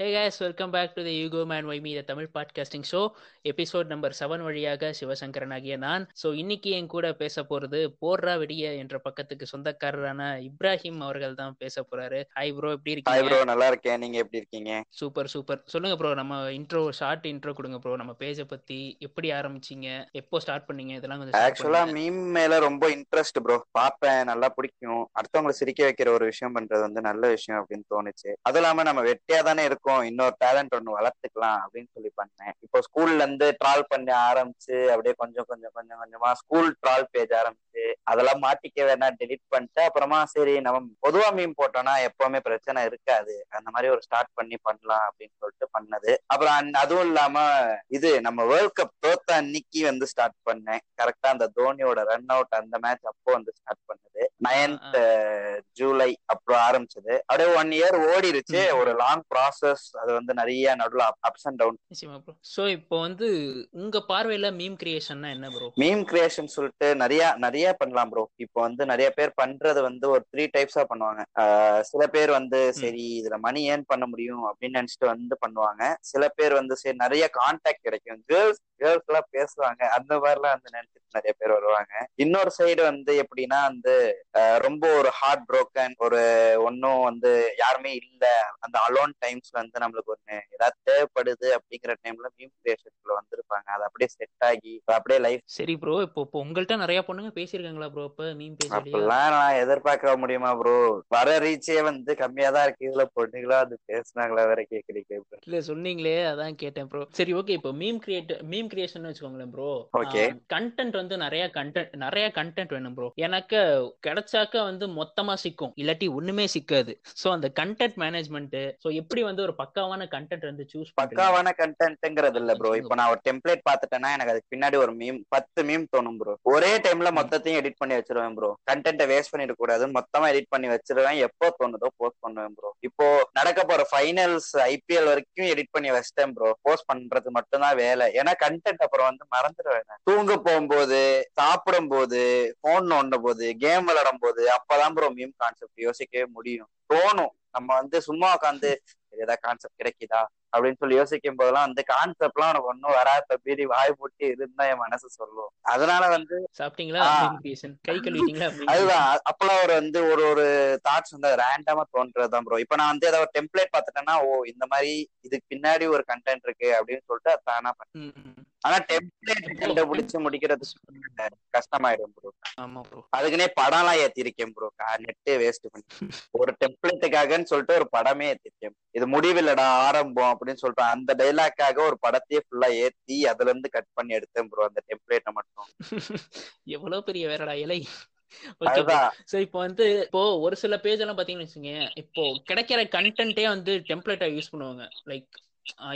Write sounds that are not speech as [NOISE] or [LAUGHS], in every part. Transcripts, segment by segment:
Hey guys welcome back to the UCO man by me the Tamil podcasting show episode number seven வழியாக சிவசங்கரன் ஆகிய நான். So இன்னைக்கு என் கூட பேச போறது போர்ரா வெடிய என்ற பக்கத்துக்கு சொந்தக்காரரான இப்ராஹிம் அவர்கள் தான் பேச போறாரு. ஹாய் ப்ரோ எப்படி இருக்கீங்க? ப்ரோ நல்லா இருக்கேன். நீங்க எப்படி இருக்கீங்க? சூப்பர் சூப்பர் சொல்லுங்க ப்ரோ நம்ம இன்ட்ரோ ஷார்ட் இன்ட்ரோ கொடுங்க ப்ரோ நம்ம பேஜை பத்தி எப்படி ஆரம்பிச்சீங்க? எப்போ ஸ்டார்ட் பண்ணீங்க? இதெல்லாம் கொஞ்சம் ஆக்சுவலா. மீம் மேல ரொம்ப இன்ட்ரெஸ்ட் ப்ரோ பாப்பேன் நல்லா பிடிக்கும். அடுத்தவங்களை சிரிக்க வைக்கிற ஒரு விஷயம் பண்றது வந்து நல்ல விஷயம் அப்படின்னு தோணுச்சு. அது இல்லாம நம்ம வெட்டியா தானே இருக்கோம். இன்னொரு டேலண்ட் ஒண்ணு வளர்த்துக்கலாம் அப்படின்னு சொல்லி பண்ணேன். இப்போ ஸ்கூல்ல இருந்து ட்ரால் பண்ண ஆரம்பிச்சு அப்படியே கொஞ்சம் கொஞ்சம் கொஞ்சம் கொஞ்சமா ஸ்கூல் ட்ரால் பேஜ் ஆரம்பிச்சு அதெல்லாம் மாட்டிக்க வேணா டெலிட் பண்ணிட்டு அப்புறமா சரி நம்ம பொதுவா மீம் போட்டோம்னா எப்பவுமே பிரச்சனை இருக்காது. அந்த மாதிரி ஒரு ஸ்டார்ட் பண்ணி பண்ணலாம் அப்படின்னு சொல்லிட்டு பண்ணது. அப்புறம் அதுவும் இல்லாம இது நம்ம வேர்ல்ட் கப் தோத்த அன்னைக்கு வந்து ஸ்டார்ட் பண்ணேன். கரெக்டா அந்த தோனியோட ரன் அவுட் அந்த மேட்ச் அப்போ வந்து ஸ்டார்ட் பண்ணது. நைன்த் ஜூலை அப்புறம் ஆரம்பிச்சது. அப்படியே ஒன் இயர் ஓடிருச்சு. ஒரு லாங் ப்ராசஸ் அது வந்து நிறைய நடுவில் அப்ஸ் அண்ட் டவுன் நிச்சயமா ப்ரோ ஸோ இப்போ வந்து உங்க பார்வையில மீம் கிரியேஷன்னா என்ன ப்ரோ மீம் கிரியேஷன் சொல்லிட்டு நிறைய நிறைய பண்ணலாம் ப்ரோ இப்போ வந்து நிறைய பேர் பண்றது வந்து ஒரு த்ரீ டைப்ஸா பண்ணுவாங்க. சில பேர் வந்து சரி இதுல மணி ஏர்ன் பண்ண முடியும் அப்படின்னு நினைச்சிட்டு வந்து பண்ணுவாங்க. சில பேர் வந்து சரி நிறைய கான்டாக்ட் கிடைக்கும். கேர்ள்ஸ் கேர்ள்ஸ் எல்லாம் பேசுவாங்க. அந்த மாதிரிலாம் வந்து நினைச்சிட்டு நிறைய பேர் வருவாங்க. இன்னொரு சைடு வந்து எப்படின்னா வந்து ரொம்ப ஒரு ஹார்ட் broken ஒரு ஒன்னும் வந்து யாருமே இல்ல. அந்த அலோன் டைம்ஸ்ல வந்து நம்மளுக்கு ஒண்ணு ஏதாவது தேவைப்படுது அப்படிங்கிற டைம்ல மீம் கிரியேஷன்ல வந்திருப்பாங்க. அது அப்படியே செட் ஆகி அப்படியே லைஃப் சரி ப்ரோ இப்போ இப்போ உங்கள்கிட்ட நிறைய பொண்ணுங்க பேசியிருக்காங்களா ப்ரோ இப்போ மீம் வழியா? அப்படிலாம் நான் எதிர்பார்க்க முடியுமா ப்ரோ வர ரீச்சே வந்து கம்மியா தான் இருக்கு. இதுல பொண்ணுங்களா அது பேசுனாங்களா வேற கேக்குறீங்க bro. இல்ல சொன்னீங்களே அதான் கேட்டேன் ப்ரோ சரி ஓகே இப்போ மீம் கிரியேட் மீம் கிரியேஷன் வச்சுக்கோங்களேன் ப்ரோ Okay. கண்டென்ட் வந்து நிறைய கண்டென்ட் நிறைய கண்டென்ட் வேணும் ப்ரோ எனக்கு கிடைச்சாக்க வந்து மொத்தமா சிக்கும். இல்லாட்டி ஒண்ணுமே சிக்காது. சோ அந்த கண்டென்ட் மேனேஜ்மெண்ட் சோ எப்படி வந்து ஒரு பக்காவான கண்டென்ட் வந்து சூஸ் பக்காவான கண்டென்ட்ங்கிறது இல்ல ப்ரோ இப்போ நான் ஒரு டெம்ப்ளேட் பாத்துட்டேன்னா எனக்கு அதுக்கு பின்னாடி ஒரு மீம் பத்து மீம் தோணும் ப்ரோ ஒரே டைம்ல மொத்தத்தையும் எடிட் பண்ணி வச்சிருவேன் ப்ரோ கண்டென்ட்டை வேஸ்ட் பண்ணிட கூடாது. மொத்தமா எடிட் பண்ணி வச்சிருவேன். எப்போ தோணுதோ போஸ்ட் பண்ணுவேன் ப்ரோ இப்போ நடக்க போற ஃபைனல்ஸ் ஐபிஎல் வரைக்கும் எடிட் பண்ணி வச்சிட்டேன் ப்ரோ போஸ்ட் பண்றது மட்டும்தான் வேலை. ஏன்னா கண்டென்ட் அப்புறம் வந்து மறந்துடுவேன். தூங்க போகும்போது சாப்பிடும் போது போன் நோண்டும் போது கேம் விளையாடும் போது அப்பதான் ப்ரோ மீம் கான்செப்ட் யோசிக்கவே முடியும். தோணும். நம்ம வந்து சும்மா உட்காந்து ஏதாவது கான்செப்ட் கிடைக்குதா? அப்படின்னு சொல்லி யோசிக்கும் போதெல்லாம் வந்து கான்செப்ட்லாம் உனக்கு ஒன்னும் வராத மீறி வாய் போட்டு இருந்தா என் மனசு சொல்லும். அதனால வந்து சாப்பிட்டீங்களா? கை கழுவிட்டீங்களா? அதுதான். அப்பெல்லாம் ஒரு வந்து ஒரு ஒரு தாட்ஸ் வந்து ரேண்டமா தோன்றதுதான் ப்ரோ இப்போ நான் வந்து ஏதாவது ஒரு டெம்ப்ளேட் பார்த்துட்டேன்னா ஓ இந்த மாதிரி இதுக்கு பின்னாடி ஒரு கண்டென்ட் இருக்கு அப்படின்னு சொல்லிட்டு அது தானா பண்ணேன். ஆனா டெம்ப்ளேட் கண்டுபிடிச்சு முடிக்கிறது கஷ்டமாயிடும் ப்ரோ ஆமா ப்ரோ அதுக்குன்னே படம்லாம் ஏத்திருக்கேன் ப்ரோ நெட்டே வேஸ்ட் பண்ணி. ஒரு டெம்ப்ளேட்டுக்காகன்னு சொல்லிட்டு ஒரு படமே ஏத்திருக்கேன். இது முடிவில்லடா ஆரம்பம் அப்படின்னு சொல்லிட்டு அந்த டைலாக்காக ஒரு படத்தையே ஃபுல்லா ஏத்தி அதுல இருந்து கட் பண்ணி எடுத்தேன் ப்ரோ அந்த டெம்ப்ளேட்டை மட்டும். [LAUGHS] எவ்வளவு பெரிய வேறடா இலை. சோ இப்போ வந்து இப்போ ஒரு சில பேஜ் எல்லாம் பாத்தீங்கன்னு வச்சுக்கோங்க. இப்போ கிடைக்கிற கண்டென்ட்டே வந்து டெம்ப்ளேட்டா யூஸ் பண்ணுவாங்க. லைக்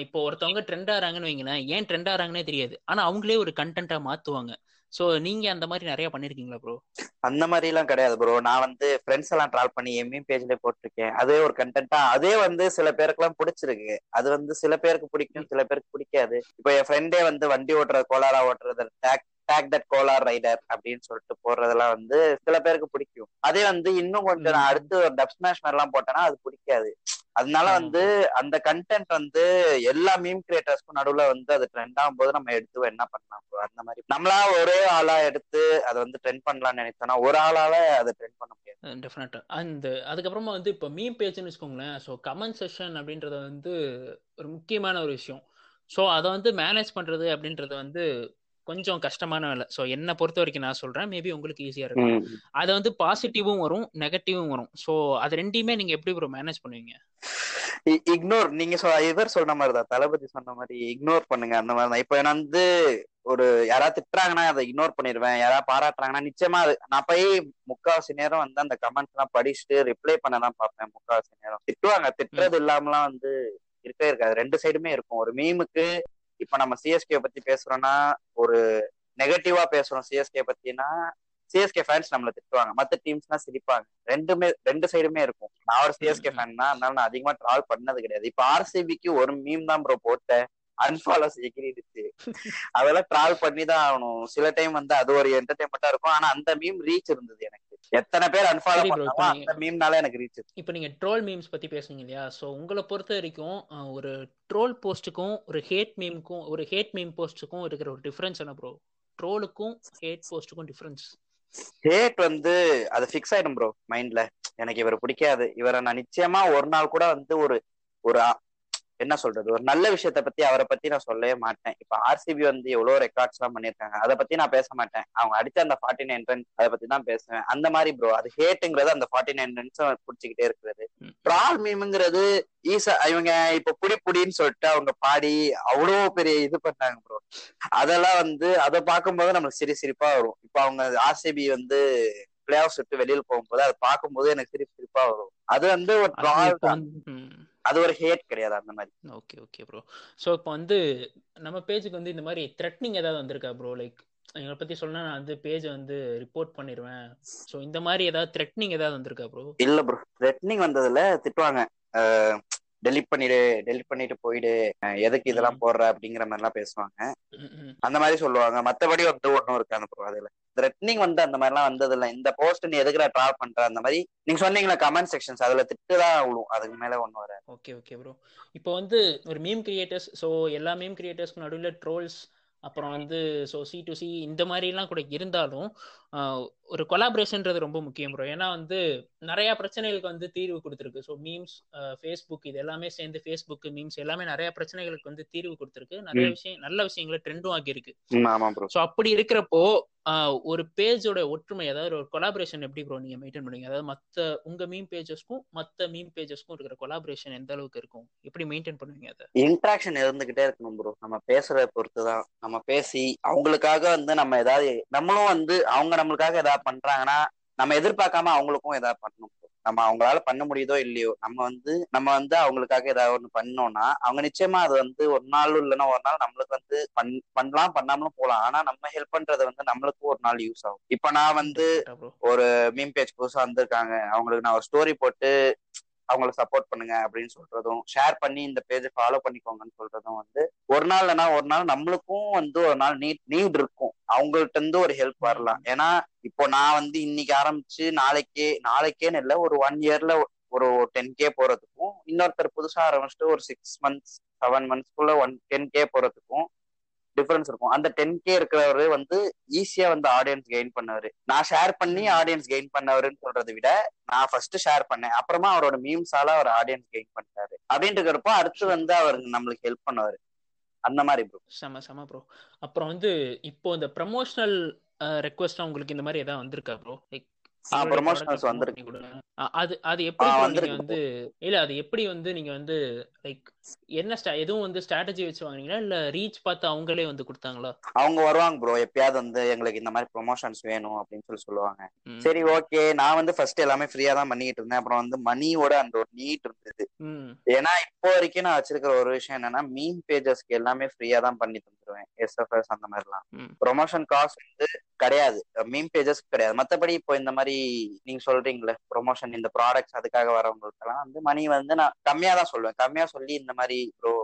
இப்போ ஒருத்தவங்க ட்ரெண்ட் ஆறாங்கன்னு வைங்களேன் ஏன் ட்ரெண்ட் ஆறாங்கன்னே தெரியாது. ஆனா அவங்களே ஒரு கண்டென்ட்டா மாத்துவாங்க. சோ நீங்க அந்த மாதிரி நிறைய பண்ணிருக்கீங்களா ப்ரோ அந்த மாதிரி எல்லாம் கிடையாது ப்ரோ நான் வந்து ஃப்ரெண்ட்ஸ் எல்லாம் ட்ரால் பண்ணி எம்இ பேஜ்ல போட்டிருக்கேன். அதே ஒரு கண்டென்ட்டா அதே வந்து சில பேருக்கு எல்லாம் பிடிச்சிருக்கு. அது வந்து சில பேருக்கு பிடிக்கும் சில பேருக்கு பிடிக்காது. இப்போ என் ஃப்ரெண்டே வந்து வண்டி ஓட்டுறது கோலாரா ஓட்டுறது tag tag that Kolar rider அப்படின்னு சொல்லிட்டு போடுறதெல்லாம் வந்து சில பேருக்கு பிடிக்கும். அதே வந்து இன்னும் கொஞ்சம் நான் அடுத்து ஒரு டப் ஸ்மாஷ் மாதிரிலாம் போட்டேன்னா அது பிடிக்காது. அதனால. வந்து அந்த கண்டென்ட் வந்து எல்லா மீம் கிரியேட்டர்ஸ்க்கும் நடுவுல வந்து அது ட்ரெண்ட் ஆகும் போது நம்ம எடுத்து என்ன பண்ணலாம்? அந்த மாதிரி. நம்மளா ஒரே ஆளா எடுத்து அதை வந்து ட்ரெண்ட் பண்ணலாம்னு நினைச்சோம்னா ஒரு ஆளால அதை ட்ரெண்ட் பண்ண முடியாது டெஃபினட்டா அந்த அதுக்கப்புறமா வந்து இப்போ மீம் பேஜ்னு வச்சுக்கோங்களேன். ஸோ கமெண்ட் செஷன் அப்படின்றது வந்து ஒரு முக்கியமான ஒரு விஷயம். ஸோ அதை வந்து மேனேஜ் பண்றது அப்படின்றது வந்து கொஞ்சம் கஷ்டமான வேலை. ஸோ என்னை பொறுத்த வரைக்கும் நான் சொல்றேன். மேபி உங்களுக்கு ஈஸியா இருக்கும். அது வந்து பாசிட்டிவும் வரும் நெகட்டிவும் வரும். ஸோ அது ரெண்டையுமே நீங்க எப்படி ப்ரோ மேனேஜ் பண்ணுவீங்க? இக்னோர் நீங்க இவர் சொன்ன மாதிரிதான் தளபதி சொன்ன மாதிரி இக்னோர் பண்ணுங்க. அந்த மாதிரி தான். இப்போ நான் வந்து ஒரு யாராவது திட்டுறாங்கன்னா அதை இக்னோர் பண்ணிடுவேன். யாராவது பாராட்டுறாங்கன்னா நிச்சயமா அது நான் போய் முக்காவாசி நேரம் வந்து அந்த கமெண்ட்ஸ் எல்லாம் படிச்சுட்டு ரிப்ளை பண்ண தான் பார்ப்பேன் முக்காவாசி நேரம். திட்டுவாங்க. திட்டுறது இல்லாமலாம் வந்து இருக்கவே இருக்காது. ரெண்டு சைடுமே இருக்கும். ஒரு மீமுக்கு இப்ப நம்ம சிஎஸ்கே பத்தி பேசுறோம்னா ஒரு நெகட்டிவா பேசுறோம் சிஎஸ்கே பத்தினா சிஎஸ்கே ஃபேன்ஸ் நம்மள திட்டுவாங்க. மத்த டீம்ஸ்னா சிரிப்பாங்க. ரெண்டுமே ரெண்டு சைடுமே இருக்கும். நான் ஒரு சிஎஸ்கே. ஃபேன் தான் அதனால நான் அதிகமா ட்ரால் பண்ணது கிடையாது. இப்ப ஆர்சிபிக்கு ஒரு மீம் தான் ப்ரோ போட்டேன். அன்ஃபாலோஸ் எகிரிடுச்சு அதெல்லாம் ட்ரால் பண்ணி தான் ஆகணும். சில டைம் வந்து அது ஒரு என்டர்டைன்மெண்டா இருக்கும். ஆனா அந்த மீம் ரீச் இருந்தது எனக்கு. எத்தனை பேர் அன்ஃபாலோ பண்ணாமோ அந்த மீம்னால எனக்கு ரீச் இப்போ நீங்க ட்ரோல் மீம்ஸ் பத்தி பேசுனீங்க இல்லையா? ஸோ உங்களை பொறுத்த வரைக்கும் ஒரு ட்ரோல் போஸ்ட்டுக்கும் ஒரு ஹேட் மீம்க்கும் ஒரு ஹேட் மீம் போஸ்ட்டுக்கும் இருக்கிற ஒரு டிஃபரன்ஸ் என்ன ப்ரோ ட்ரோலுக்கும் ஹேட் போஸ்ட்டுக்கும் டிஃபரன்ஸ் ஹேட் வந்து அது ஃபிக்ஸ் ஆயிடும் ப்ரோ மைண்ட்ல எனக்கு இவரை பிடிக்காது. இவரை நான் நிச்சயமா ஒரு நாள் கூட வந்து ஒரு ஒரு என்ன சொல்றது? ஒரு நல்ல விஷயத்த பத்தி அவரை பத்தி நான் சொல்லவே மாட்டேன். இப்ப ஆர்சிபி வந்து எவ்வளவு ரெக்கார்ட்ஸ் எல்லாம் பண்ணிருக்காங்க அதை பத்தி நான் பேச மாட்டேன். அவங்க அடிச்ச அந்த ஃபார்ட்டி நைன் ரன் அதை பத்தி தான் பேசுவேன். அந்த மாதிரி ப்ரோ அது ஹேட்டுங்கிறது அந்த ஃபார்ட்டி நைன் ரன்ஸ் பிடிச்சிக்கிட்டே இருக்கிறது. ட்ரால் மீம்ங்கிறது ஈஸா இவங்க இப்ப புடி புடின்னு சொல்லிட்டு அவங்க பாடி அவ்வளோ பெரிய இது பண்ணாங்க ப்ரோ அதெல்லாம் வந்து அதை பார்க்கும்போது நம்மளுக்கு சிரி சிரிப்பா வரும். இப்ப அவங்க ஆர்சிபி வந்து பிளே ஆஃப் விட்டு வெளியில போகும்போது அதை பார்க்கும்போது எனக்கு சிரிப்பு சிரிப்பா வரும். அது வந்து ஒரு ட்ரால் அது ஒரு ஹேட் கிடையாது அந்த மாதிரி. ஓகே ஓகே ப்ரோ ஸோ இப்போ வந்து நம்ம பேஜுக்கு வந்து இந்த மாதிரி த்ரெட்னிங் ஏதாவது வந்திருக்கா ப்ரோ லைக் எங்களை பத்தி சொன்னா நான் வந்து பேஜை வந்து ரிப்போர்ட் பண்ணிடுவேன் ஸோ இந்த மாதிரி ஏதாவது த்ரெட்னிங் ஏதாவது வந்திருக்கா ப்ரோ இல்ல ப்ரோ த்ரெட்னிங் வந்ததுல திட்டுவாங்க. டெலிட் பண்ணிடு டெலிட் பண்ணிட்டு போயிடு. எதுக்கு இதெல்லாம் போடுற அப்படிங்கிற மாதிரி எல்லாம் பேசுவாங்க அந்த மாதிரி சொல்லுவாங்க. மத்தபடி வந்து ஒன்றும் இருக்காது ப்ரோ அதுல. த்ரெட்னிங் வந்து அந்த மாதிரிலாம் வந்தது இல்லை இந்த போஸ்ட் நீ எதுக்குற ட்ரா பண்ற? அந்த மாதிரி நீங்க சொன்னீங்களா கமெண்ட் செக்ஷன்ஸ் அதுல திட்டு தான் விழும். அதுக்கு மேல ஒண்ணு வர ஓகே ஓகே ப்ரோ இப்போ வந்து ஒரு மீம் கிரியேட்டர்ஸ் ஸோ எல்லா மீம் கிரியேட்டர்ஸ்க்கு நடுவில் ட்ரோல்ஸ் அப்புறம் வந்து ஸோ சி டு சி இந்த மாதிரிலாம் கூட இருந்தாலும் ஒரு கொலாபரேஷன்ன்றது ரொம்ப முக்கியம் ப்ரோ ஏன்னா வந்து நிறைய பிரச்சனைகளுக்கு வந்து தீர்வு கொடுத்துருக்கு. ஸோ மீம்ஸ் ஃபேஸ்புக் இது எல்லாமே சேர்ந்து ஃபேஸ்புக் மீம்ஸ் எல்லாமே நிறைய பிரச்சனைகளுக்கு வந்து தீர்வு கொடுத்துருக்கு. நிறைய. விஷயம் நல்ல விஷயங்களை ட்ரெண்டும் ஆகியிருக்கு ஸோ அப்படி இருக்கிறப்போ ஒரு பேஜோட ஒற்றுமை அதாவது ஒரு கொலாபரேஷன் எப்படி ப்ரோ நீங்க மெயின்டைன் பண்ணுவீங்க? அதாவது மத்த உங்க மீம் பேஜஸ்க்கும் மத்த மீம் பேஜஸ்க்கும் இருக்கிற கொலாபரேஷன் எந்த அளவுக்கு இருக்கும்? எப்படி மெயின்டைன் பண்ணுவீங்க அதை? இன்ட்ராக்ஷன் இருந்துகிட்டே இருக்கணும் ப்ரோ நம்ம பேசுறத பொறுத்து தான் நம்ம பேசி அவங்களுக்காக வந்து நம்ம ஏதாவது நம்மளும் வந்து அவங்க நம்மளுக்காக ஏதாவது பண்றாங்கன்னா நம்ம எதிர்பார்க்காம அவங்களுக்கும் ஏதாவது பண்ணணும். நம்ம அவங்களால பண்ண முடியுதோ இல்லையோ நம்ம வந்து நம்ம வந்து அவங்களுக்காக ஏதாவது ஒண்ணு பண்ணோம்னா அவங்க நிச்சயமா அது வந்து ஒரு நாள் இல்லைன்னா ஒரு நாள் நம்மளுக்கு வந்து பண் பண்ணலாம் பண்ணாமலும் போகலாம். ஆனா நம்ம ஹெல்ப் பண்றது வந்து நம்மளுக்கும் ஒரு நாள் யூஸ் ஆகும். இப்ப நான் வந்து ஒரு மீம் பேஜ் புதுசா வந்திருக்காங்க. அவங்களுக்கு நான் ஒரு ஸ்டோரி போட்டு அவங்களுக்கு சப்போர்ட் பண்ணுங்க அப்படின்னு சொல்றதும் ஷேர் பண்ணி இந்த பேஜை ஃபாலோ பண்ணிக்கோங்கன்னு சொல்றதும் வந்து ஒரு நாள் இல்லைன்னா ஒரு நாள் நம்மளுக்கும் வந்து ஒரு நாள் நீட் நீட் இருக்கும். அவங்கள்ட்ட இருந்து ஒரு ஹெல்ப் வரலாம். ஏன்னா இப்போ நான் வந்து இன்னைக்கு ஆரம்பிச்சு நாளைக்கே நாளைக்கேன்னு இல்லை ஒரு ஒன் இயர்ல ஒரு டென் கே போறதுக்கும் இன்னொருத்தர் புதுசா ஆரம்பிச்சுட்டு ஒரு சிக்ஸ் மந்த்ஸ் செவன் மந்த்ஸ்க்குள்ள ஒன் டென் கே போறதுக்கும் டிஃபரன்ஸ் இருக்கும். அந்த டென் கே இருக்கிறவரு வந்து ஈஸியா வந்து ஆடியன்ஸ் கெயின் பண்ணாரு நான் ஷேர் பண்ணி ஆடியன்ஸ் கெயின் பண்ணவருன்னு சொல்றதை விட நான் ஃபர்ஸ்ட் ஷேர் பண்ணேன். அப்புறமா அவரோட மீம்ஸால அவர் ஆடியன்ஸ் கெயின் பண்ணிட்டாரு அப்படின்ட்டு இருக்கிறப்போ அடுத்து வந்து அவர் நம்மளுக்கு ஹெல்ப் பண்ணுவாரு. அந்த மாதிரி ப்ரோ செம செம ப்ரோ அப்புறம் வந்து இப்போ இந்த ப்ரமோஷனல் ரெக்வஸ்ட் உங்களுக்கு இந்த மாதிரி ஏதாவது வந்திருக்கா ப்ரோ லைக் promotionals வந்திருக்கு. அது அது எப்படி வந்து இல்ல அது எப்படி வந்து நீங்க வந்து லைக் என்ன எதுவும் வந்து ஸ்ட்ராட்டஜி வச்சு வாங்குனீங்களா? இல்ல ரீச் பார்த்து அவங்களே வந்து கொடுத்தாங்களா? அவங்க வருவாங்க ப்ரோ எப்பயாவது வந்து எங்களுக்கு இந்த மாதிரி ப்ரொமோஷன்ஸ் வேணும் அப்படின்னு சொல்லி சொல்லுவாங்க. சரி ஓகே நான் வந்து ஃபர்ஸ்ட் எல்லாமே ஃப்ரீயா தான் பண்ணிட்டு இருந்தேன். அப்புறம் வந்து மணியோட அந்த ஒரு நீட் இருந்தது. ஏன்னா இப்போ வரைக்கும் நான் வச்சிருக்கிற ஒரு விஷயம் என்னன்னா மீன் பேஜஸ்க்கு எல்லாமே ஃப்ரீயா தான் பண்ணி தந்துருவேன். எஸ்எஃப்எஸ் அந்த மாதிரிலாம். ப்ரொமோஷன் காஸ்ட் வந்து கிடையாது. மீன் பேஜஸ் கிடையாது. மத்தபடி இப்போ இந்த மாதிரி நீங்க சொல்றீங்களே ப்ரொமோஷன் இந்த ப்ராடக்ட்ஸ் அதுக்காக வரவங்களுக்கெல்லாம் வந்து மணி வந்து நான் கம்மியா தான் சொல்லுவேன். கம்மியா சொல்லி இந்த மாதிரி ப்ரோ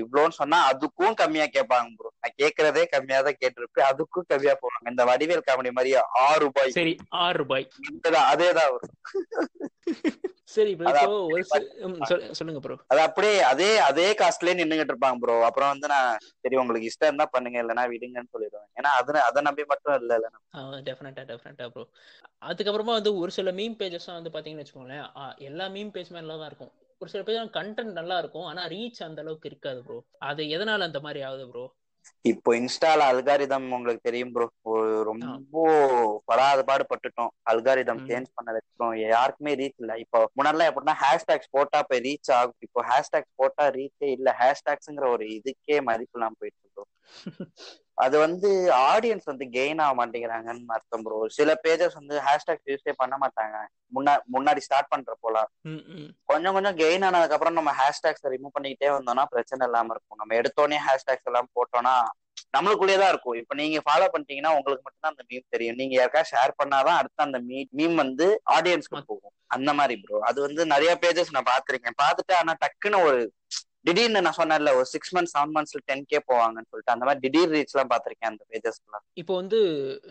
இவ்வளோன்னு சொன்னா அதுக்கும் கம்மியா கேட்பாங்க ப்ரோ நான் கேட்கறதே கம்மியா தான் கேட்டிருப்பேன் அதுக்கும் கம்மியா போவாங்க. இந்த வடிவேல் காமெடி மாதிரி ஆறு ரூபாய். சரி ஆறு ரூபாய். அதேதான் வரும் சரி சொல்லுங்க ப்ரோ அது அப்படியே அதே அதே காஸ்ட்லயே நின்னுகிட்டு இருப்பாங்க ப்ரோ அப்புறம் வந்து நான் சரி உங்களுக்கு இஷ்டம் இருந்தா பண்ணுங்க. இல்லைன்னா விடுங்கன்னு சொல்லிடுவேன். ஏன்னா அது அதை நம்பி மட்டும் இல்ல இல்ல டெஃபினட்டா டெஃபினட்டா ப்ரோ அதுக்கப்புறமா வந்து ஒரு சில மீம் பேஜஸ் வந்து பாத்தீங்கன்னு வச்சுக்கோங்களேன் எல்லா மீம் பேஜ் மேல தான் இருக்கும். ஒரு சில பேஜ் கண்டென்ட் நல்லா இருக்கும் ஆனா ரீச் அந்த அளவுக்கு இருக்காது ப்ரோ அது எதனால அந்த மாதிரி ஆகுது ப்ரோ இப்போ இன்ஸ்டால அல்காரிதம் உங்களுக்கு தெரியும் ப்ரோ ரொம்ப படாத பாடு பட்டுட்டோம் அல்காரிதம். சேஞ்ச் பண்ணதுக்கு அப்புறம் யாருக்குமே ரீச் இல்ல. இப்போ முன்னாடிலாம் எப்படின்னா ஹேஷ்டேக்ஸ் போட்டா போய் ரீச் ஆகும். இப்போ ஹேஷ்டேக்ஸ் போட்டா ரீச்சே இல்ல. ஹேஷ்டேக்ஸ்ங்கிற ஒரு இதுக்கே மதிப்பு இல்லாம போயிட்டு இருக்கோம் [LAUGHS] அது வந்து ஆடியன்ஸ் வந்து கெயின் ஆக மாட்டேங்கிறாங்கன்னு அர்த்தம் ப்ரோ சில பேஜஸ் வந்து ஹேஷ்டேக் யூஸே பண்ண மாட்டாங்க. முன்னா முன்னாடி ஸ்டார்ட் பண்ற போல. கொஞ்சம் கொஞ்சம் கெயின் ஆனதுக்கு அப்புறம் நம்ம ஹேஷ்டேக்ஸ் ரிமூவ் பண்ணிக்கிட்டே வந்தோம்னா பிரச்சனை இல்லாம இருக்கும். நம்ம எடுத்தோடனே ஹேஷ்டேக்ஸ் எல்லாம் போட்டோம்னா நம்மளுக்குள்ளேயே தான் இருக்கும். இப்போ நீங்க ஃபாலோ பண்ணிட்டீங்கன்னா உங்களுக்கு மட்டும்தான் அந்த மீம் தெரியும். நீங்க யாருக்கா ஷேர் பண்ணாதான் அடுத்து அந்த மீ மீம் வந்து ஆடியன்ஸ்க்கு போகும். அந்த மாதிரி ப்ரோ அது வந்து நிறைய பேஜஸ் நான் பார்த்திருக்கேன். பார்த்துட்டு ஆனா டக்குன்னு ஒரு திடீர்னு நான் சொன்னேன்ல ஒரு சிக்ஸ் மந்த்ஸ் செவன் மந்த்ஸ்ல டென் கே போவாங்கன்னு சொல்லிட்டு அந்த மாதிரி திடீர் ரீச் எல்லாம் பாத்திருக்கேன் அந்த பேஜஸ்லாம் இப்போ வந்து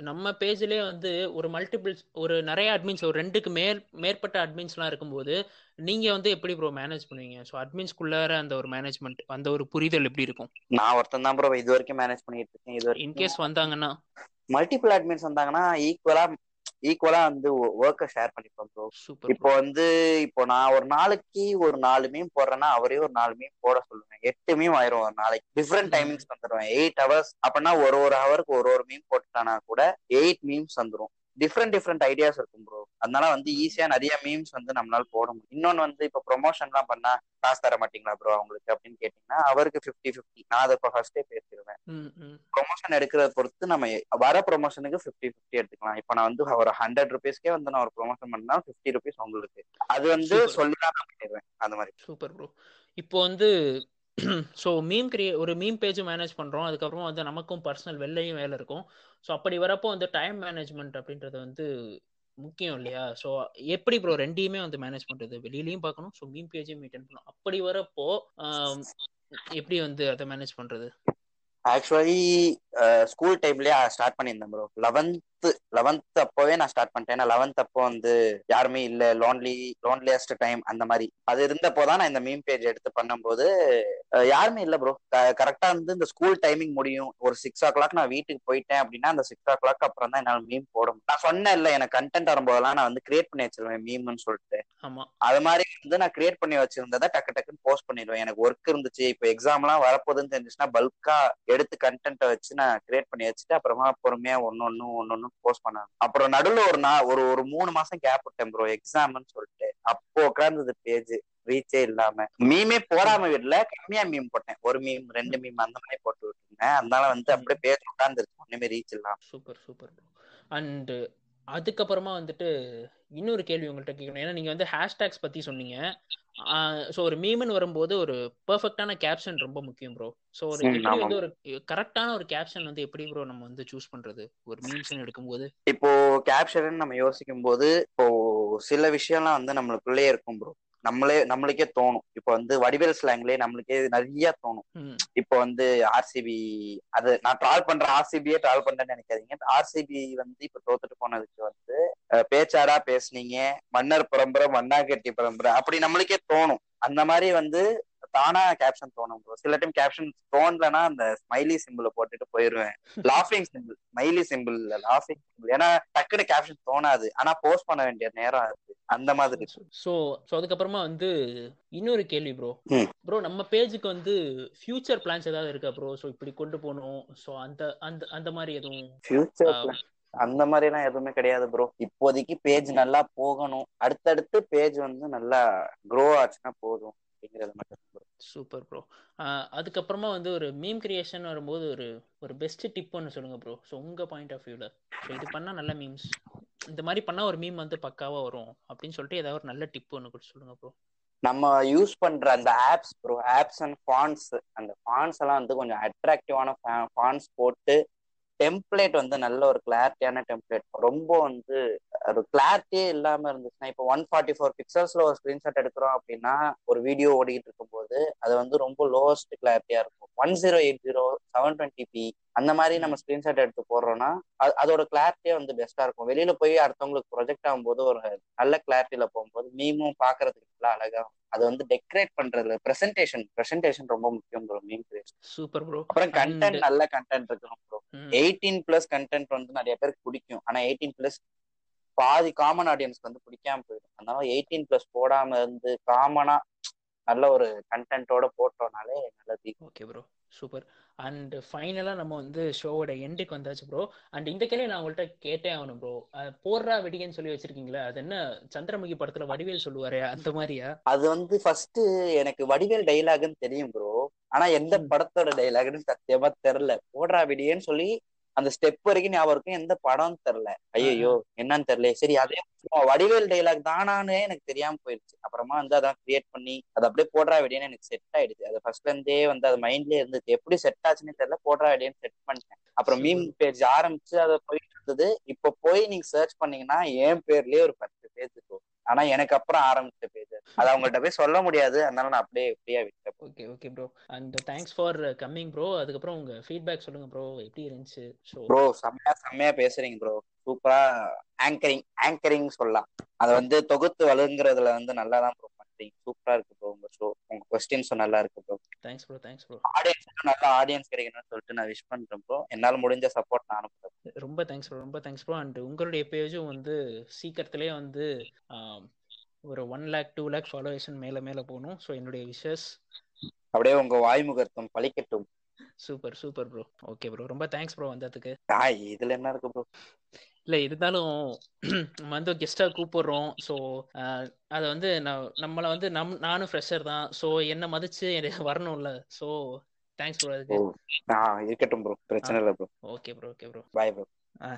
நம்ம பேஜ்லயே வந்து ஒரு மல்டிபிள்ஸ் ஒரு நிறைய அட்மின்ஸ் ஒரு ரெண்டுக்கு மேல் மேற்பட்ட அட்மின்ஸ்லாம் இருக்கும்போது நீங்க வந்து எப்படி ப்ரோ மேனேஜ் பண்ணுவீங்க? ஸோ அட்மின்ஸ்குள்ளார அந்த ஒரு மேனேஜ்மெண்ட் அந்த ஒரு புரிதல் எப்படி இருக்கும்? நான் ஒருத்தன் தான் ப்ரோ இது வரைக்கும் மேனேஜ் பண்ணிட்டு இருக்கேன் இது வரைக்கும் இன்கேஸ் வந்தாங்கன்னா? மல்டிபிள் அட்மின்ஸ் வந்தாங்கன்னா ஈக்குவலா ஈக்குவலா வந்து ஒர்க்கை ஷேர் பண்ணிப்போம் ப்ரோ இப்போ வந்து இப்போ நான் ஒரு நாளைக்கு ஒரு நாலு மீன் போடுறேன்னா அவரே ஒரு நாலு மீன் போட சொல்லுவேன். எட்டு மீன் ஆயிரும் ஒரு நாளைக்கு. டிஃப்ரெண்ட் டைமிங்ஸ் வந்துடுவேன் எயிட் ஹவர்ஸ் அப்படின்னா ஒரு ஒரு ஹவருக்கு ஒரு ஒரு மீன் போட்டுட்டானா கூட எயிட் மீம்ஸ் வந்துடும் டிஃப்ரெண்ட் டிஃப்ரெண்ட் ஐடியாஸ் இருக்கும் ப்ரோ அதனால வந்து ஈஸியா நிறைய மீம்ஸ் வந்து நம்மளால போட முடியும். இன்னொன்னு வந்து இப்போ ப்ரொமோஷன்லாம் பண்ணா காசு தர மாட்டீங்களா ப்ரோ அவங்களுக்கு அப்படின்னு கேட்டீங்கன்னா அவருக்கு ஃபிஃப்டி ஃபிஃப்டி நான் அதை இப்போ ஃபர்ஸ்டே பேசிடுவேன். ப்ரொமோஷன் எடுக்கிறத பொறுத்து நம்ம வர ப்ரொமோஷனுக்கு ஃபிஃப்டி ஃபிஃப்டி எடுத்துக்கலாம். இப்போ நான் வந்து ஒரு ஹண்ட்ரட் ருபீஸ்க்கே வந்து நான் ஒரு ப்ரொமோஷன் பண்ணா ஃபிஃப்டி ருபீஸ் உங்களுக்கு. அது வந்து. சொல்லி தான் நான் பண்ணிடுவேன். அந்த மாதிரி. சூப்பர் ப்ரோ இப்போ வந்து ஸோ மீம் கிரியே ஒரு மீம் பேஜும் மேனேஜ் பண்ணுறோம் அதுக்கப்புறம் வந்து நமக்கும் பர்சனல் வெளிலையும் வேலை இருக்கும். ஸோ அப்படி வரப்போ வந்து டைம் மேனேஜ்மெண்ட் அப்படின்றது வந்து முக்கியம் இல்லையா? ஸோ எப்படி ப்ரோ ரெண்டையுமே வந்து மேனேஜ் பண்ணுறது வெளியிலையும் பார்க்கணும். ஸோ மீம் பேஜையும் மெயின்டைன் பண்ணணும். அப்படி வரப்போ எப்படி வந்து அதை மேனேஜ் பண்ணுறது ஆக்சுவலி ஸ்கூல் டைம்லேயே ஸ்டார்ட் பண்ணியிருந்தேன் ப்ரோ லெவன்த் லெவன்த் அப்போவே நான் ஸ்டார்ட் பண்ணிட்டேன். ஏன்னா லெவன்த் அப்போ வந்து யாருமே இல்ல. லோன்லி லோன்லியஸ்ட் டைம் அந்த மாதிரி. அது இருந்தப்போ தான் நான் இந்த மீம் பேஜ் எடுத்து பண்ணும்போது யாருமே இல்ல ப்ரோ கரெக்டா வந்து இந்த ஸ்கூல் டைமிங் முடியும். ஒரு சிக்ஸ் ஓ கிளாக் நான் வீட்டுக்கு போயிட்டேன் அப்படின்னா அந்த சிக்ஸ் ஓ கிளாக் அப்புறம் தான் என்னால மீம் போட நான் சொன்னேன் இல்ல எனக்கு கண்டென்ட் வரும்போதெல்லாம் நான் வந்து கிரியேட் பண்ணி வச்சிருவேன் மீம்னு சொல்லிட்டு. அது மாதிரி வந்து நான் கிரியேட் பண்ணி வச்சிருந்ததை டக்கு டக்குன்னு போஸ்ட் பண்ணிடுவேன். எனக்கு ஒர்க் இருந்துச்சு. இப்போ எக்ஸாம்லாம் வரப்போகுதுன்னு தெரிஞ்சுச்சுன்னா பல்கா எடுத்து கண்டென்ட்டை வச்சு நான் கிரியேட் பண்ணி வச்சுட்டு அப்புறமா பொறுமையா ஒன்னு ஒன்னு ஒன்னு ஒன்னு போஸ்ட் பண்ணேன் அப்புறம் நடுவில் ஒரு நான் ஒரு ஒரு மூணு மாசம் கேப் விட்டேன் ப்ரோ எக்ஸாம்னு சொல்லிட்டு. அப்போ உட்கார்ந்தது பேஜ் ரீச்சே இல்லாம. மீமே போடாம விடல. கம்மியா மீம் போட்டேன். ஒரு மீம் ரெண்டு மீம் அந்த மாதிரி போட்டு விட்டுருந்தேன். அதனால வந்து அப்படியே பேஜ் உட்காந்துருச்சு ஒண்ணுமே ரீச் இல்லாம. சூப்பர் சூப்பர் அண்ட் அதுக்கப்புறமா வந்துட்டு இன்னொரு கேள்வி உங்கள்கிட்ட கேட்கணும் ஏன்னா நீங்கள் வந்து ஹேஷ்டேக்ஸ் பற்றி சொன்னீங்க. ஸோ ஒரு மீம்னு வரும்போது ஒரு பெர்ஃபெக்டான கேப்ஷன் ரொம்ப முக்கியம் ப்ரோ ஸோ ஒரு. வந்து ஒரு கரெக்டான ஒரு கேப்ஷன் வந்து எப்படி ப்ரோ நம்ம வந்து சூஸ் பண்ணுறது ஒரு மீம்ஸ்னு எடுக்கும்போது. இப்போ கேப்ஷன் நம்ம யோசிக்கும் போது இப்போ சில விஷயம்லாம் வந்து நம்மளுக்குள்ளே இருக்கும் ப்ரோ நம்மளே நம்மளுக்கே தோணும். இப்போ வந்து வடிவேல் ஸ்லாங்லேயே நம்மளுக்கே நிறைய தோணும். இப்போ வந்து ஆர்சிபி அது நான் ட்ரால் பண்ற ஆர்சிபியே ட்ரால் பண்றேன்னு நினைக்காதீங்க. ஆர்சிபி வந்து இப்ப தோத்துட்டு போனதுக்கு வந்து அஹ், பேச்சாடா பேசுனீங்க மன்னர் பரம்பரை மண்ணாங்கட்டி பரம்பரை அப்படி நம்மளுக்கே தோணும். அந்த மாதிரி வந்து தானா கேப்ஷன் தோணும் bro. சில டைம் கேப்ஷன் தோணலன்னா அந்த ஸ்மைலி சிம்பிளை போட்டுட்டு போயிருவேன். லாஃபிங் சிம்பிள் ஸ்மைலி சிம்பிள் லாஃபிங் சிம்பிள் ஏன்னா டக்குனு கேப்ஷன் தோணாது. ஆனா போஸ்ட் பண்ண வேண்டிய நேரம் அது. அந்த மாதிரி ஸோ ஸோ அதுக்கப்புறமா வந்து இன்னொரு கேள்வி ப்ரோ. ப்ரோ நம்ம பேஜுக்கு வந்து ஃபியூச்சர் பிளான்ஸ் ஏதாவது இருக்கா ப்ரோ ஸோ இப்படி கொண்டு போகணும். ஸோ அந்த அந்த அந்த மாதிரி எதுவும் ஃபியூச்சர் அந்த மாதிரி எல்லாம் எதுவுமே கிடையாது ப்ரோ இப்போதைக்கு பேஜ் நல்லா போகணும். அடுத்தடுத்து பேஜ் வந்து நல்லா க்ரோ ஆச்சுன்னா போதும். அப்படிங்கிறது மட்டும். Super bro. அதுக்கப்புறமா வந்து ஒரு மீம் கிரியேஷன் வரும்போது ஒரு ஒரு பெஸ்ட் டிப் ஒன்று சொல்லுங்க ப்ரோ. ஸோ உங்க பாயிண்ட் ஆஃப் வியூல ஸோ இது பண்ணா நல்ல மீம்ஸ் இந்த மாதிரி பண்ணா ஒரு மீம் வந்து பக்காவா வரும் அப்படின்னு சொல்லிட்டு ஏதாவது ஒரு நல்ல டிப் ஒன்று கூட சொல்லுங்க ப்ரோ. நம்ம யூஸ் பண்ற அந்த apps bro apps and fonts அந்த ஃபான்ஸ் எல்லாம் வந்து கொஞ்சம் அட்ராக்டிவான ஃபான்ஸ் போட்டு டெம்ப்ளேட் வந்து நல்ல ஒரு கிளாரிட்டியான டெம்ப்ளேட் ரொம்ப வந்து ஒரு கிளாரிட்டியே இல்லாம இருந்துச்சுன்னா இப்போ ஒன் ஃபார்ட்டி ஃபோர் பிக்சல்ஸ்ல ஒரு ஸ்கிரீன்ஷாட் எடுக்கிறோம் அப்படின்னா ஒரு வீடியோ ஓடிக்கிட்டு இருக்கும்போது அது வந்து ரொம்ப லோவஸ்ட் கிளாரிட்டியா இருக்கும். One zero eight zero seven twenty P அந்த மாதிரி நம்ம ஸ்கிரீன்ஷாட் எடுத்து போடுறோம்னா அது- அதோட கிளாரிட்டியே வந்து பெஸ்டா இருக்கும். வெளியில போய் அடுத்தவங்களுக்கு ப்ரொஜெக்ட் ஆகும்போது ஒரு நல்ல கிளாரிட்டியில போகும்போது மீமும் பாக்குறதுக்கு அழகா. அது வந்து டெக்கரேட் பண்றதுல பிரசன்டேஷன் பிரசன்டேஷன் ரொம்ப முக்கியம் bro meme creation super bro அப்புறம் கண்டென்ட் நல்ல கண்டென்ட் இருக்கணும் ப்ரோ எயிட்டீன் பிளஸ் கண்டென்ட் வந்து நிறைய பேருக்கு பிடிக்கும். ஆனா எயிட்டீன் பிளஸ் பாதி காமன் ஆடியன்ஸ்க்கு வந்து பிடிக்காம போயிடும். அதனால எயிட்டீன் பிளஸ் போடாம இருந்து காமனா நல்ல ஒரு கண்டென்ட்டோட போட்டோம்னாலே நல்லது. ஓகே ப்ரோ சூப்பர் அண்ட் ஃபைனலாக நம்ம வந்து ஷோவோட எண்டுக்கு வந்தாச்சு ப்ரோ அண்ட் இந்த கேள்வி நான் உங்கள்கிட்ட கேட்டே ஆகணும் ப்ரோ போடுறா வெடிகன்னு சொல்லி வச்சிருக்கீங்களா அது என்ன சந்திரமுகி படத்துல வடிவேல் சொல்லுவாரே அந்த மாதிரியா? அது வந்து ஃபர்ஸ்ட் எனக்கு வடிவேல் டைலாக்னு தெரியும் ப்ரோ ஆனா எந்த. படத்தோட டைலாக்னு சத்தியமா தெரியல. போடுறா விடியன்னு சொல்லி அந்த ஸ்டெப் வரைக்கும் ஞாபகம் இருக்கும். எந்த படம் தெரியல. ஐயோ என்னன்னு தெரியல சரி அதே வடிவேல் டைலாக் தானானே எனக்கு தெரியாம போயிடுச்சு. அப்புறமா வந்து அதான் கிரியேட் பண்ணி அது அப்படியே போடுறா விடியன்னு எனக்கு செட் ஆயிடுச்சு. அது ஃபர்ஸ்ட்ல இருந்தே வந்து அது மைண்ட்லயே இருந்துச்சு. எப்படி செட் ஆச்சுன்னு தெரியல. போடுறா விடியன்னு செட் பண்ணிட்டேன். அப்புறம் மீம் பேஜ் ஆரம்பிச்சு அதை போயிட்டு இருந்தது. இப்ப போய் நீங்க சர்ச் பண்ணீங்கன்னா என் பேர்லயே ஒரு பத்து பேஜ் இருக்கும். ஆனா எனக்கு அப்புறம் ஆரம்பிச்ச பேஜ் அதை. அவங்கள்ட்ட போய் சொல்ல முடியாது. அதனால நான் அப்படியே ஃப்ரீயா விட்டேன். Okay okay bro and thanks for coming bro அதுக்கப்புறம் உங்க ஃபீட்பேக் சொல்லுங்க ப்ரோ எப்படி இருந்துச்சு ஷோ ப்ரோ செம்மையா செம்மையா பேசுறீங்க ப்ரோ சூப்பரா ஆங்கரிங் ஆங்கரிங் சொல்லலாம். அதை வந்து தொகுத்து வழங்குறதுல வந்து நல்லா தான் ப்ரோ பண்றீங்க. சூப்பரா இருக்கு ப்ரோ உங்க ஷோ உங்க கொஸ்டின்ஸும் நல்லா இருக்கு bro thanks bro thanks bro ஆடியன்ஸுக்கும் நல்ல ஆடியன்ஸ் கிடைக்கணும்னு சொல்லிட்டு நான் விஷ் பண்றேன் ப்ரோ என்னால முடிஞ்ச சப்போர்ட் நான் அனுப்புறேன் ரொம்ப தேங்க்ஸ் ப்ரோ ரொம்ப தேங்க்ஸ் ப்ரோ அண்ட் உங்களுடைய பேஜும் வந்து சீக்கிரத்திலே வந்து ஒரு ஒன் லேக் டூ லேக் ஃபாலோவேஷன் மேலே மேலே போகணும். ஸோ என்னுடைய விஷஸ் அப்படியே உங்க வாய்முகத்தம் பழிக்கட்டும். Super super bro okay bro ரொம்ப தேங்க்ஸ் ப்ரோ வந்ததுக்கு. இதுல என்ன இருக்கு ப்ரோ இல்லை இருந்தாலும் நம்ம [CLEARS THROAT] வந்து கெஸ்ட்டாக கூப்பிடுறோம். ஸோ அதை வந்து நான் நம்மளை வந்து நம் நானும் ஃப்ரெஷர் தான். ஸோ என்னை மதிச்சு எனக்கு வரணும்ல. ஸோ தேங்க்ஸ் ப்ரோ அதுக்கு. இருக்கட்டும் ப்ரோ பிரச்சனை இல்லை bro okay bro okay bro bye bro ஆ.